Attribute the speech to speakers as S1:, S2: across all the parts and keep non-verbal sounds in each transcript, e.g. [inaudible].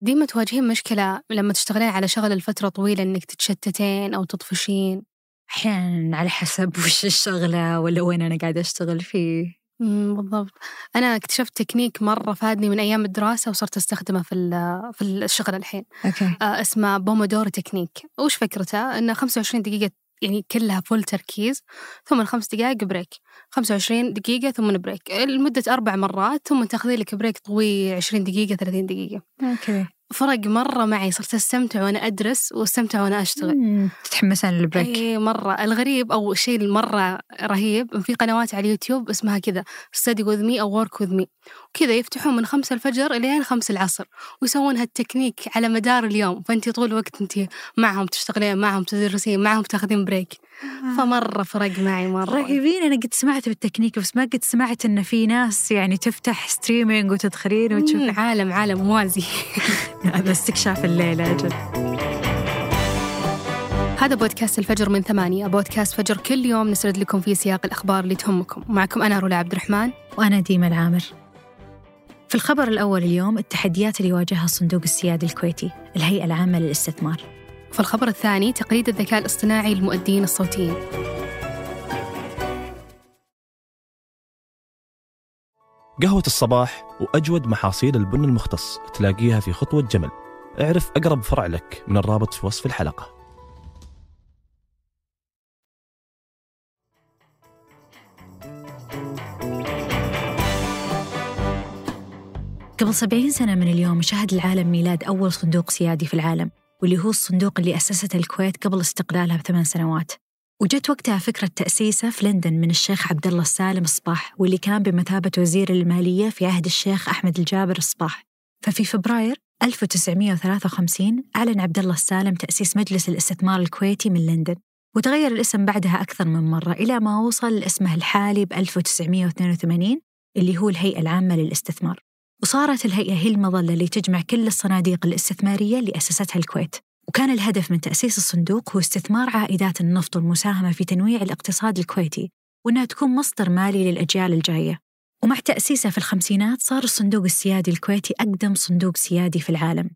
S1: ديما تواجهين مشكلة لما تشتغلين على شغل لفترة طويلة إنك تتشتتين أو تطفشين؟
S2: أحيانا على حسب [laughs] وش الشغلة ولا وين أنا قاعدة أشتغل فيه.
S1: بالضبط. أنا اكتشفت تكنيك مرة فادني من أيام الدراسة وصرت أستخدمه في في الشغل الحين.
S2: okay.
S1: آه، اسمه Pomodoro technique وش فكرته؟ إنه 25 دقيقة يعني كلها full تركيز ثم خمس دقائق break 25 دقيقة ثم break لمدة أربع مرات ثم تاخذي لك break طويل 20 دقيقة 30 دقيقة. فرق مرة معي صرت أستمتع وأنا أدرس وأستمتع وأنا أشتغل.
S2: مم، تتحمسين لل break.
S1: اي مرة. الغريب أو الشيء المرة رهيب في قنوات على اليوتيوب اسمها كذا study with me أو work with me. وكذا يفتحون من خمسة الفجر إلين خمس العصر ويسوون هالتكنيك على مدار اليوم. فأنت طول الوقت أنت معهم تشتغلين معهم تدرسين معهم تاخذين break فمرة فرق معي مرة.
S2: رهيبين أنا قد سمعت بالتكنيك بس ما قد سمعت إن في ناس يعني تفتح streaming وتدخلين وتشوف.
S1: عالم عالم موازي. [laughs]
S2: هذا استكشاف الليلة أجل
S1: هذا بودكاست الفجر من ثمانية بودكاست فجر كل يوم نسرد لكم فيه سياق الأخبار اللي تهمكم. معكم أنا رولا عبد الرحمن
S2: وأنا ديما العامر. في الخبر الأول اليوم التحديات اللي يواجهها الصندوق السيادي الكويتي الهيئة العامة للاستثمار.
S1: في الخبر الثاني تقليد الذكاء الاصطناعي للمؤدين الصوتيين.
S3: قهوة الصباح وأجود محاصيل البن المختص تلاقيها في خطوة جمل. اعرف أقرب فرع لك من الرابط في وصف الحلقة.
S2: قبل 70 سنة من اليوم شهد العالم ميلاد أول صندوق سيادي في العالم. واللي هو الصندوق اللي أسسته الكويت قبل استقلالها بثمان سنوات. وجت وقتها فكرة تأسيسه في لندن من الشيخ عبد الله السالم الصباح واللي كان بمثابة وزير المالية في عهد الشيخ أحمد الجابر الصباح. ففي فبراير 1953 أعلن عبد الله السالم تأسيس مجلس الاستثمار الكويتي من لندن. وتغير الاسم بعدها أكثر من مرة إلى ما وصل لاسمه الحالي ب 1982 اللي هو الهيئة العامة للاستثمار. وصارت الهيئة هي المظلة اللي تجمع كل الصناديق الاستثمارية اللي أسستها الكويت. وكان الهدف من تأسيس الصندوق هو استثمار عائدات النفط والمساهمة في تنويع الاقتصاد الكويتي وأنها تكون مصدر مالي للأجيال الجاية. ومع تأسيسه في الخمسينات صار الصندوق السيادي الكويتي أقدم صندوق سيادي في العالم.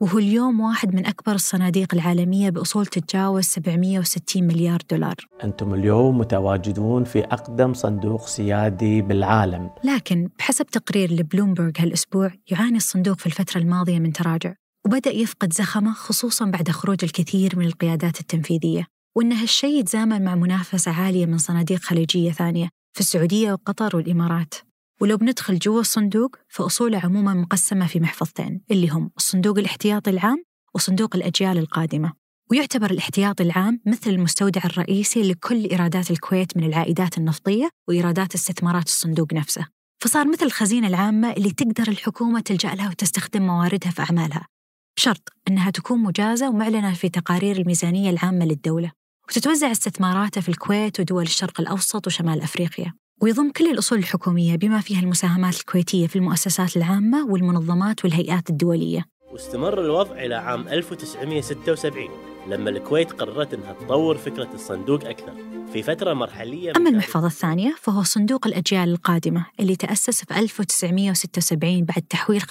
S2: وهو اليوم واحد من أكبر الصناديق العالمية بأصول تتجاوز 760 مليار دولار.
S4: أنتم اليوم متواجدون في أقدم صندوق سيادي بالعالم.
S2: لكن بحسب تقرير لبلومبرج هالأسبوع يعاني الصندوق في الفترة الماضية من تراجع وبدأ يفقد زخمه خصوصا بعد خروج الكثير من القيادات التنفيذية. وأن هالشيء يتزامن مع منافسة عالية من صناديق خليجية ثانية في السعودية وقطر والإمارات. ولو بندخل جوا الصندوق فأصوله عموما مقسمة في محفظتين اللي هم الصندوق الاحتياطي العام وصندوق الأجيال القادمة. ويعتبر الاحتياطي العام مثل المستودع الرئيسي لكل إيرادات الكويت من العائدات النفطية وإيرادات استثمارات الصندوق نفسه. فصار مثل الخزينة العامة اللي تقدر الحكومة تلجأ لها وتستخدم مواردها في أعمالها. بشرط أنها تكون مجازة ومعلنة في تقارير الميزانية العامة للدولة. وتتوزع استثماراته في الكويت ودول الشرق الأوسط وشمال أفريقيا. ويضم كل الأصول الحكومية بما فيها المساهمات الكويتية في المؤسسات العامة والمنظمات والهيئات الدولية.
S5: واستمر الوضع إلى عام 1976 لما الكويت قررت أنها تطور فكرة الصندوق أكثر. في فترة مرحلية
S2: أما المحفظة الثانية فهو صندوق الأجيال القادمة اللي تأسس في 1976 بعد تحويل 50%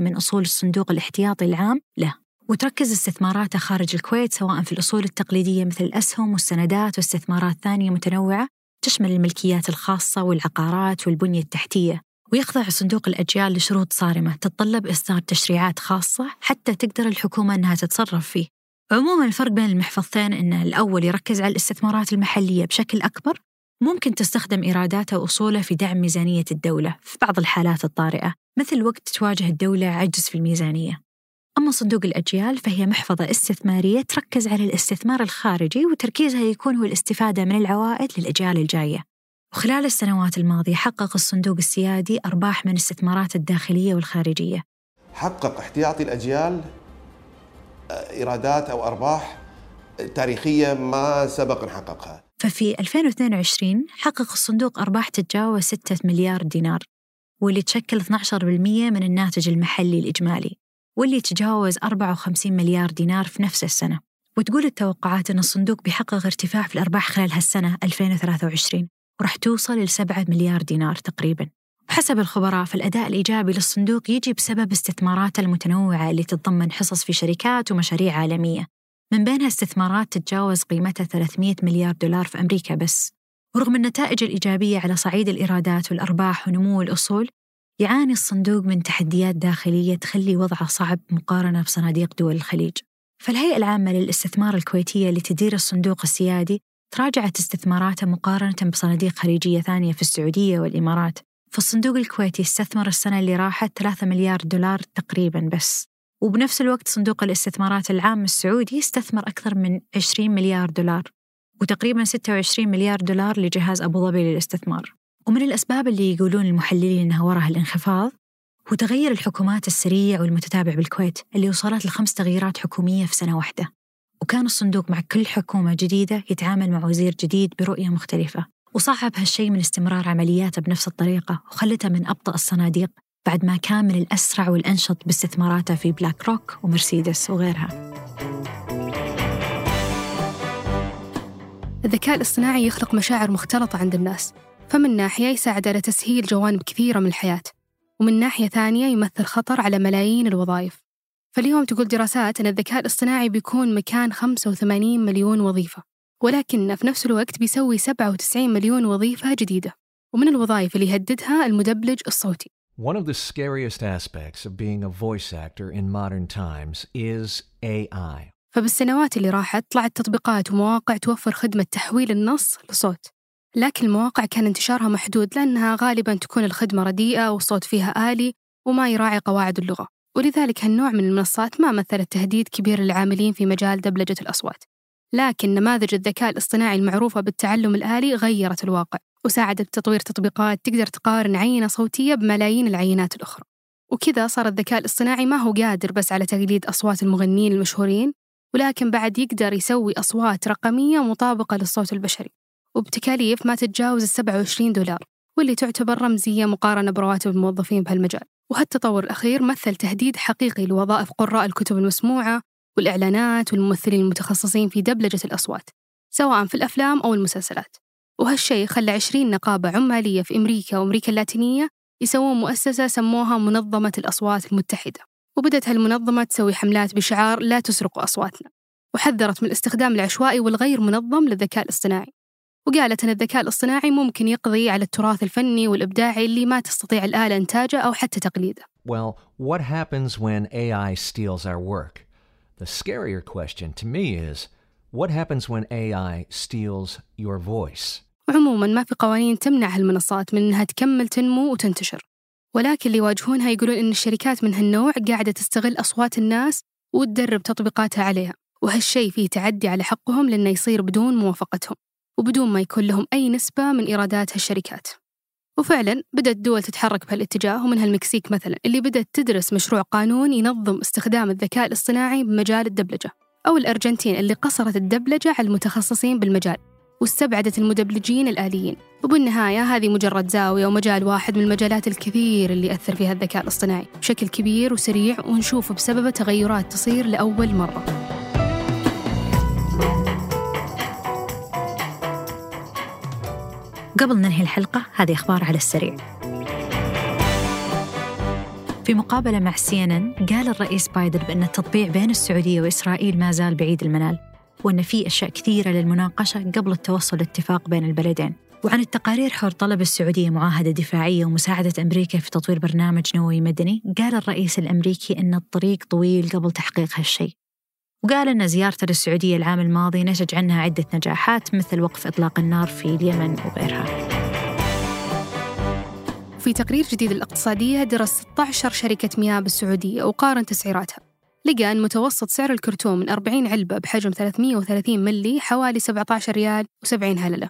S2: من أصول الصندوق الاحتياطي العام له. وتركز استثماراته خارج الكويت سواء في الأصول التقليدية مثل الأسهم والسندات واستثمارات ثانية متنوعة تشمل الملكيات الخاصة والعقارات والبنية التحتية ويخضع صندوق الأجيال لشروط صارمة تتطلب إصدار تشريعات خاصة حتى تقدر الحكومة أنها تتصرف فيه. عموما الفرق بين المحفظتين أن الأول يركز على الاستثمارات المحلية بشكل أكبر ممكن تستخدم إيراداته وأصوله في دعم ميزانية الدولة في بعض الحالات الطارئة مثل وقت تواجه الدولة عجز في الميزانية. أما صندوق الأجيال فهي محفظة استثمارية تركز على الاستثمار الخارجي وتركيزها يكون هو الاستفادة من العوائد للأجيال الجاية. وخلال السنوات الماضية حقق الصندوق السيادي أرباح من الاستثمارات الداخلية والخارجية.
S6: حقق احتياطي الأجيال آه، إيرادات أو أرباح تاريخية ما سبق أن حققها.
S2: ففي 2022 حقق الصندوق أرباح تتجاوز 6 مليار دينار واللي تشكل 12% من الناتج المحلي الإجمالي. واللي تجاوز 54 مليار دينار في نفس السنة. وتقول التوقعات أن الصندوق بيحقق ارتفاع في الأرباح خلال هالسنة 2023 وراح توصل ل 7 مليار دينار تقريبا. بحسب الخبراء فالأداء الإيجابي للصندوق يجي بسبب استثماراته المتنوعة اللي تتضمن حصص في شركات ومشاريع عالمية. من بينها استثمارات تتجاوز قيمتها 300 مليار دولار في أمريكا بس. ورغم النتائج الإيجابية على صعيد الإيرادات والأرباح ونمو الأصول يعاني الصندوق من تحديات داخلية تخلي وضعه صعب مقارنة بصناديق دول الخليج. فالهيئة العامة للاستثمار الكويتية اللي تدير الصندوق السيادي تراجعت استثماراتها مقارنة بصناديق خليجية ثانية في السعودية والإمارات. فالصندوق الكويتي استثمر السنة اللي راحت 3 مليار دولار تقريبا بس. وبنفس الوقت صندوق الاستثمارات العام السعودي استثمر أكثر من 20 مليار دولار. وتقريبا 26 مليار دولار لجهاز أبو ظبي للاستثمار. ومن الأسباب اللي يقولون المحللين إنها وراها الانخفاض هو تغير الحكومات السريع والمتتابع بالكويت اللي وصلت لخمس تغييرات حكومية في سنة واحدة. وكان الصندوق مع كل حكومة جديدة يتعامل مع وزير جديد برؤية مختلفة. وصعب هالشيء من استمرار عملياته بنفس الطريقة وخلته من أبطأ الصناديق بعد ما كان من الأسرع والأنشط باستثماراته في بلاك روك ومرسيدس وغيرها.
S1: الذكاء الاصطناعي يخلق مشاعر مختلطة عند الناس. فمن ناحية يساعد على تسهيل جوانب كثيرة من الحياة ومن ناحية ثانية يمثل خطر على ملايين الوظائف. فاليوم تقول دراسات أن الذكاء الاصطناعي بيكون مكان 85 مليون وظيفة ولكن في نفس الوقت بيسوي 97 مليون وظيفة جديدة ومن الوظائف اللي يهددها المدبلج الصوتي.
S7: One of the scariest aspects of being a voice actor in modern times is AI.
S1: فبالسنوات اللي راحت طلعت تطبيقات ومواقع توفر خدمة تحويل النص لصوت. لكن المواقع كان انتشارها محدود لأنها غالبا تكون الخدمة رديئة والصوت فيها آلي وما يراعي قواعد اللغة. ولذلك هالنوع من المنصات ما مثلت تهديد كبير للعاملين في مجال دبلجة الأصوات. لكن نماذج الذكاء الاصطناعي المعروفة بالتعلم الآلي غيرت الواقع وساعدت بتطوير تطبيقات تقدر تقارن عينة صوتية بملايين العينات الأخرى. وكذا صار الذكاء الاصطناعي ما هو قادر بس على تقليد أصوات المغنيين المشهورين ولكن بعد يقدر يسوي أصوات رقمية مطابقة للصوت البشري. وبتكاليف ما تتجاوز ال 27 دولار واللي تعتبر رمزية مقارنة برواتب الموظفين بهالمجال. وهالتطور الأخير مثل تهديد حقيقي لوظائف قراء الكتب المسموعة والإعلانات والممثلين المتخصصين في دبلجة الأصوات سواء في الأفلام أو المسلسلات. وهالشيء خلى 20 نقابة عمالية في أمريكا وأمريكا اللاتينية يسوون مؤسسة سموها منظمة الأصوات المتحدة. وبدأت هالمنظمة تسوي حملات بشعار لا تسرقوا أصواتنا. وحذرت من الاستخدام العشوائي والغير منظم للذكاء الاصطناعي. وقالت أن الذكاء الاصطناعي ممكن يقضي على التراث الفني والإبداعي اللي ما تستطيع الآلة إنتاجه أو حتى تقليده
S7: Well, what happens when AI steals our work? The scarier question to me is what happens when AI steals your voice?
S1: وعموما ما في قوانين تمنع هالمنصات من أنها تكمل تنمو وتنتشر ولكن اللي يواجهونها يقولون أن الشركات من هالنوع قاعدة تستغل أصوات الناس وتدرب تطبيقاتها عليها وهالشيء فيه تعدي على حقهم لأنه يصير بدون موافقتهم وبدون ما يكون لهم أي نسبة من إيرادات هالشركات. وفعلا بدأت دول تتحرك بهالاتجاه ومنها المكسيك مثلا اللي بدأت تدرس مشروع قانون ينظم استخدام الذكاء الاصطناعي بمجال الدبلجة أو الأرجنتين اللي قصرت الدبلجة على المتخصصين بالمجال واستبعدت المدبلجين الآليين. وبالنهاية هذه مجرد زاوية ومجال واحد من المجالات الكثير اللي أثر فيها الذكاء الاصطناعي. بشكل كبير وسريع ونشوف بسببه تغيرات تصير لأول مرة.
S2: قبل ننهي الحلقة هذه أخبار على السريع. في مقابلة مع سي إن قال الرئيس بايدن بأن التطبيع بين السعودية وإسرائيل ما زال بعيد المنال وأن في أشياء كثيرة للمناقشة قبل التوصل لاتفاق بين البلدين. وعن التقارير حول طلب السعودية معاهدة دفاعية ومساعدة أمريكا في تطوير برنامج نووي مدني قال الرئيس الأمريكي أن الطريق طويل قبل تحقيق هالشيء. وقال أن زيارته للسعودية العام الماضي نتج عنها عدة نجاحات مثل وقف إطلاق النار في اليمن وغيرها.
S1: في تقرير جديد الاقتصادية درس 16 شركة مياه بالسعودية وقارن تسعيراتها. لقى أن متوسط سعر الكرتون من 40 علبة بحجم 330 ملي حوالي 17 ريال و70 هللة.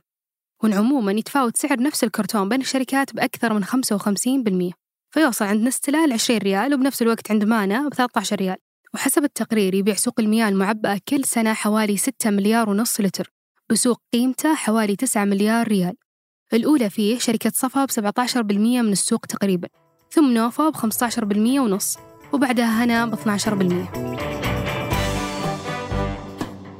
S1: وإن عموما يتفاوت سعر نفس الكرتون بين الشركات بأكثر من 55% فيوصل عند نستلا ل 20 ريال وبنفس الوقت عند مانا ب 13 ريال. وحسب التقرير يبيع سوق المياه المعبأة كل سنة حوالي 6 مليار ونص لتر بسوق قيمته حوالي 9 مليار ريال. الأولى فيه شركة صفا ب 17% من السوق تقريبا ثم نوفا ب 15% ونص وبعدها هنا ب 12%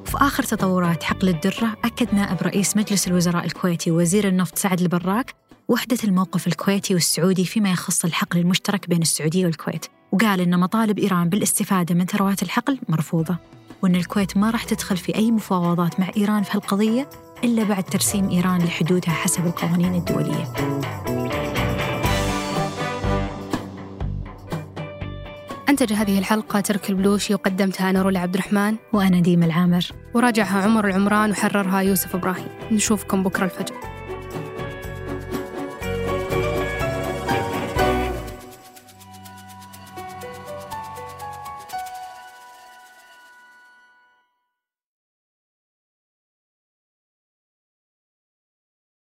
S2: في آخر تطورات حقل الدرة أكد نائب رئيس مجلس الوزراء الكويتي وزير النفط سعد البراك وحدة الموقف الكويتي والسعودي فيما يخص الحقل المشترك بين السعودية والكويت. وقال إن مطالب إيران بالاستفادة من ثروات الحقل مرفوضة وأن الكويت ما راح تدخل في أي مفاوضات مع إيران في هالقضية إلا بعد ترسيم إيران لحدودها حسب القوانين الدولية.
S1: أنتج هذه الحلقة ترك البلوشي وقدمتها أنا رولا عبد الرحمن.
S2: وأنا ديم العامر.
S1: وراجعها عمر العمران وحررها يوسف إبراهيم. نشوفكم بكرة الفجر.